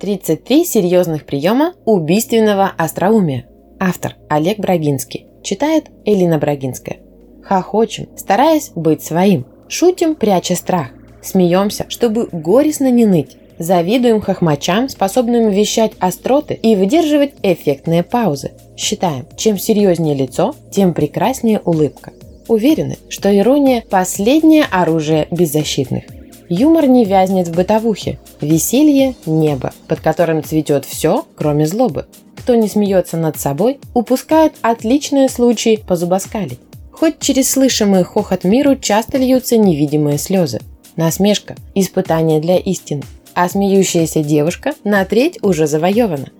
33 серьезных приема убийственного остроумия. Автор Олег Брагинский. Читает Элина Брагинская. Хохочем, стараясь быть своим. Шутим, пряча страх. Смеемся, чтобы горестно не ныть. Завидуем хохмачам, способным вещать остроты и выдерживать эффектные паузы. Считаем, чем серьезнее лицо, тем прекраснее улыбка. Уверены, что ирония – последнее оружие беззащитных. Юмор не вязнет в бытовухе. Веселье – небо, под которым цветет все, кроме злобы. Кто не смеется над собой, упускает отличные случаи позубоскалить. Хоть через слышимый хохот миру часто льются невидимые слезы. Насмешка – испытание для истины. А смеющаяся девушка на треть уже завоевана.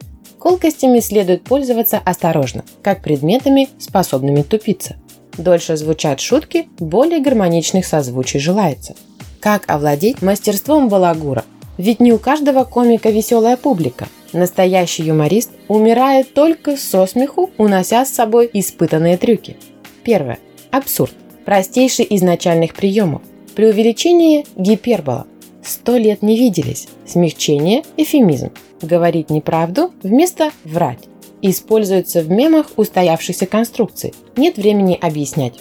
Колкостями следует пользоваться осторожно, как предметами, способными тупиться. Дольше звучат шутки, более гармоничных созвучий желается – как овладеть мастерством балагура? Ведь не у каждого комика веселая публика. Настоящий юморист умирает только со смеху, унося с собой испытанные трюки. Первое. Абсурд. Простейший из начальных приемов. При увеличении – гипербола. Сто лет не виделись. Смягчение – эфемизм. Говорить неправду вместо врать. Используется в мемах устоявшихся конструкций. Нет времени объяснять.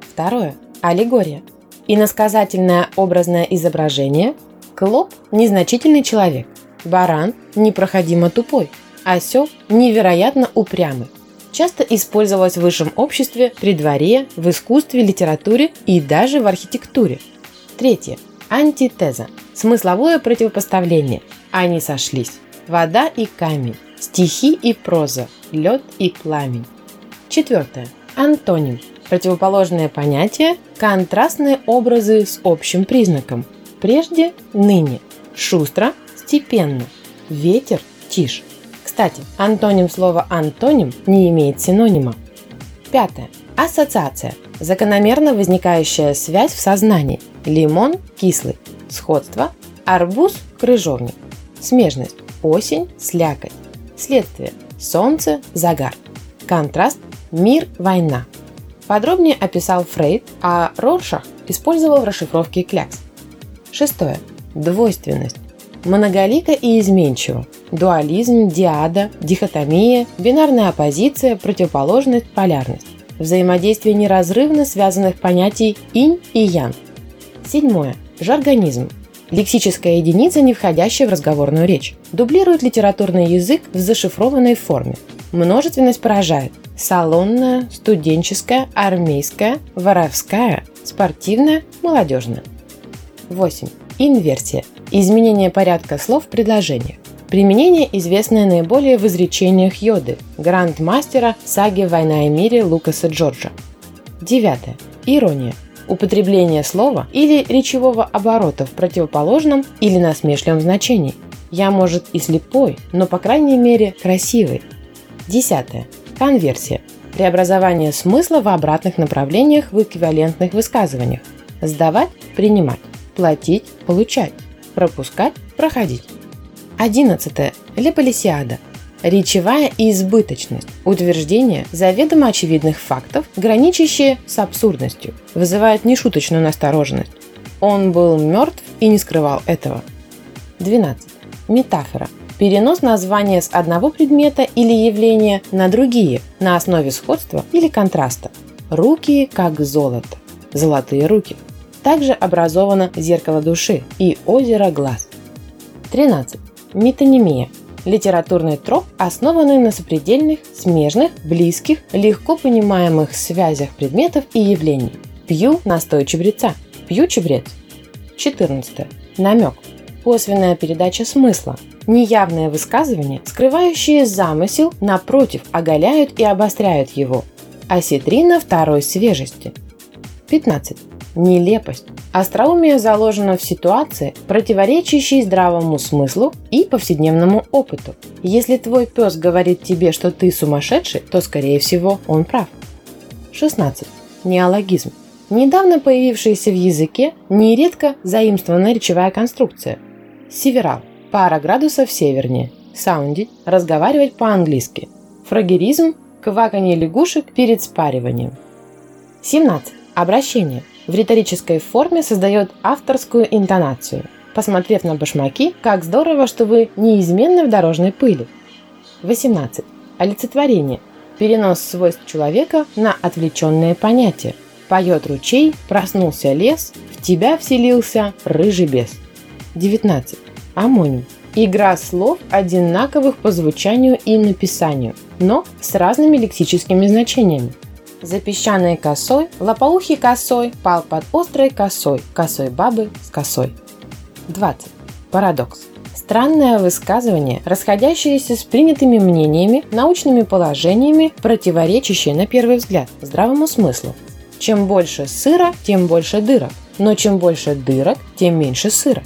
Второе. Аллегория. Иносказательное образное изображение – клоп – незначительный человек, баран – непроходимо тупой, осел – невероятно упрямый. Часто использовалось в высшем обществе, при дворе, в искусстве, литературе и даже в архитектуре. Третье. Антитеза. Смысловое противопоставление. Они сошлись. Вода и камень. Стихи и проза. Лед и пламень. Четвертое. Антоним Противоположные понятия – контрастные образы с общим признаком. Прежде – ныне. Шустро – степенно. Ветер – тишь. Кстати, антоним слова «антоним» не имеет синонима. Пятое. Ассоциация. Закономерно возникающая связь в сознании. Лимон – кислый. Сходство. Арбуз – крыжовник. Смежность. Осень – слякоть. Следствие. Солнце – загар. Контраст. Мир – война. Подробнее описал Фрейд, а Роршах использовал в расшифровке клякс. Шестое. Двойственность. Многолико и изменчиво. Дуализм, диада, дихотомия, бинарная оппозиция, противоположность, полярность. Взаимодействие неразрывно связанных понятий инь и ян. Седьмое. Жаргонизм. Лексическая единица, не входящая в разговорную речь. Дублирует литературный язык в зашифрованной форме. Множественность поражает салонная, студенческая, армейская, воровская, спортивная, молодежная. 8. Инверсия. Изменение порядка слов в предложениях. Применение, известное наиболее в изречениях Йоды, грандмастера саги «Война и мире» Лукаса Джорджа. 9. Ирония. Употребление слова или речевого оборота в противоположном или насмешливом значении. Я, может, и слепой, но, по крайней мере, красивый. Десятое. Конверсия – преобразование смысла в обратных направлениях в эквивалентных высказываниях. Сдавать – принимать, платить – получать, пропускать – проходить. Одиннадцатое. Леполисиада. Речевая избыточность. Утверждение заведомо очевидных фактов, граничащие с абсурдностью, вызывает нешуточную настороженность. Он был мертв и не скрывал этого. 12. Метафора – Перенос названия с одного предмета или явления на другие на основе сходства или контраста. Руки как золото. Золотые руки. Также образовано зеркало души и озеро глаз. 13. Метонимия. Литературный троп, основанный на сопредельных, смежных, близких, легко понимаемых связях предметов и явлений. Пью настой чебреца. Пью чебрец. 14. Намек. Косвенная передача смысла, Неявные высказывания, скрывающие замысел, напротив, оголяют и обостряют его. Осетрина второй свежести. 15. Нелепость. Остроумие заложено в ситуации, противоречащей здравому смыслу и повседневному опыту. Если твой пес говорит тебе, что ты сумасшедший, то, скорее всего, он прав. 16. Неологизм. Недавно появившаяся в языке нередко заимствованная речевая конструкция. Северал пара градусов севернее. Саундить – разговаривать по-английски. Фрагеризм – кваканье лягушек перед спариванием. 17. Обращение. В риторической форме создает авторскую интонацию. посмотрев на башмаки, как здорово, что вы неизменны в дорожной пыли. 18. Олицетворение. Перенос свойств человека на отвлеченные понятия. Поет ручей, проснулся лес, в тебя вселился рыжий бес. 19. Амоним. Игра слов, одинаковых по звучанию и написанию, но с разными лексическими значениями. За песчаной косой, лопоухий косой, пал под острой косой, косой бабы с косой. 20. Парадокс. Странное высказывание, расходящееся с принятыми мнениями, научными положениями, противоречащее на первый взгляд здравому смыслу. Чем больше сыра, тем больше дырок, но чем больше дырок, тем меньше сыра.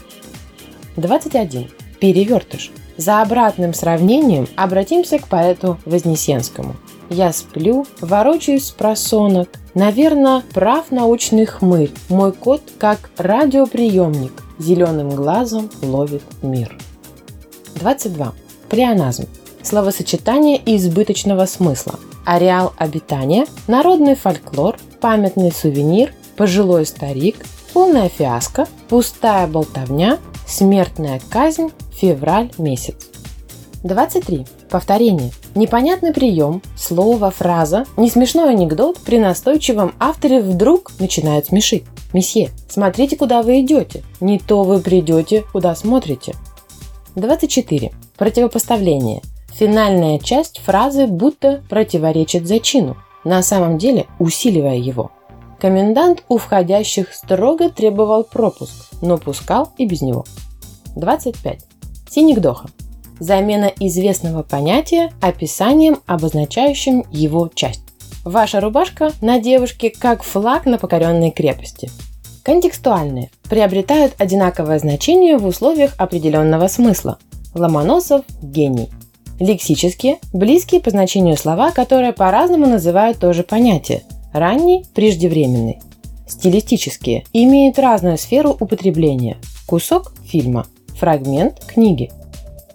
21. Перевертыш. За обратным сравнением обратимся к поэту Вознесенскому. Я сплю, ворочаюсь с просонок. Наверное, прав научный хмырь. Мой кот, как радиоприемник, зеленым глазом ловит мир. 22. Плеоназм. Словосочетание избыточного смысла. Ареал обитания, народный фольклор, памятный сувенир, пожилой старик, полная фиаско, пустая болтовня, смертная казнь, февраль месяц. 23. Повторение. Непонятный прием, слово, фраза, несмешной анекдот при настойчивом авторе вдруг начинают смешить. Месье, смотрите, куда вы идете. Не то вы придете, куда смотрите. 24. Противопоставление. Финальная часть фразы будто противоречит зачину, на самом деле усиливая его. Комендант у входящих строго требовал пропуск, но пускал и без него. 25. Синекдоха. Замена известного понятия описанием, обозначающим его часть. Ваша рубашка на девушке как флаг на покоренной крепости. Контекстуальные. Приобретают одинаковое значение в условиях определенного смысла. Ломоносов – гений. Лексические – близкие по значению слова, которые по-разному называют то же понятие. Ранний – преждевременный. Стилистические – имеют разную сферу употребления. Кусок фильма, фрагмент книги.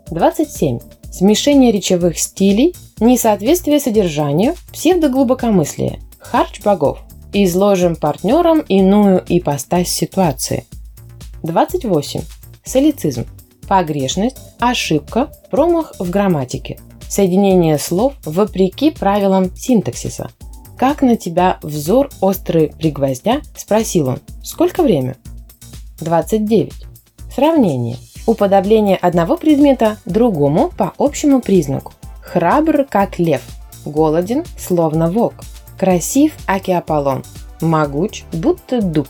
27. Смешение речевых стилей, несоответствие содержанию, псевдоглубокомыслие, харч богов. Изложим партнерам иную ипостась ситуации. 28. Солицизм. Погрешность, ошибка, промах в грамматике. Соединение слов вопреки правилам синтаксиса. «Как на тебя взор острый пригвоздя?» – спросил он. «Сколько время?» 29. Сравнение. Уподобление одного предмета другому по общему признаку. Храбр, как лев. Голоден, словно волк. Красив, аки Аполлон. Могуч, будто дуб.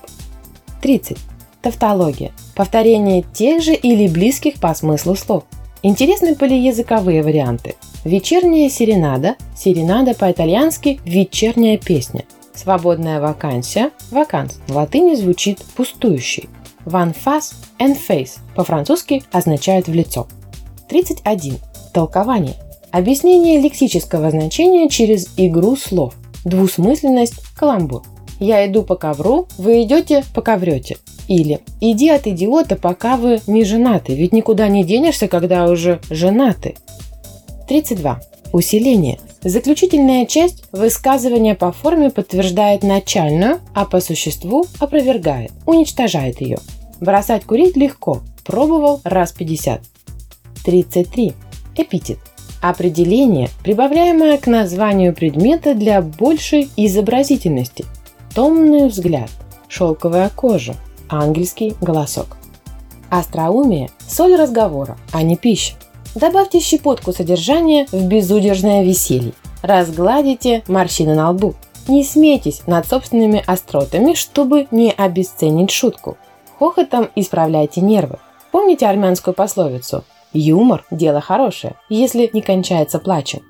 30. Тавтология. Повторение тех же или близких по смыслу слов. Интересны полиязыковые варианты. Вечерняя серенада, серенада по-итальянски вечерняя песня. Свободная вакансия, ваканс, в латыни звучит пустующий. One face and face по-французски означает в лицо. 31. Толкование. Объяснение лексического значения через игру слов. Двусмысленность, каламбур. Я иду по ковру, вы идете по коврете. Или иди от идиота, пока вы не женаты, ведь никуда не денешься, когда уже женаты. 32. Усиление. Заключительная часть высказывания по форме подтверждает начальную, а по существу опровергает, уничтожает ее. Бросать курить легко. Пробовал раз 50. 33. Эпитет. Определение, прибавляемое к названию предмета для большей изобразительности. Томный взгляд, шелковая кожа, ангельский голосок. Остроумие – соль разговора, а не пища. Добавьте щепотку содержания в безудержное веселье. Разгладите морщины на лбу. Не смейтесь над собственными остротами, чтобы не обесценить шутку. Хохотом исправляйте нервы. Помните армянскую пословицу «Юмор – дело хорошее, если не кончается плачем».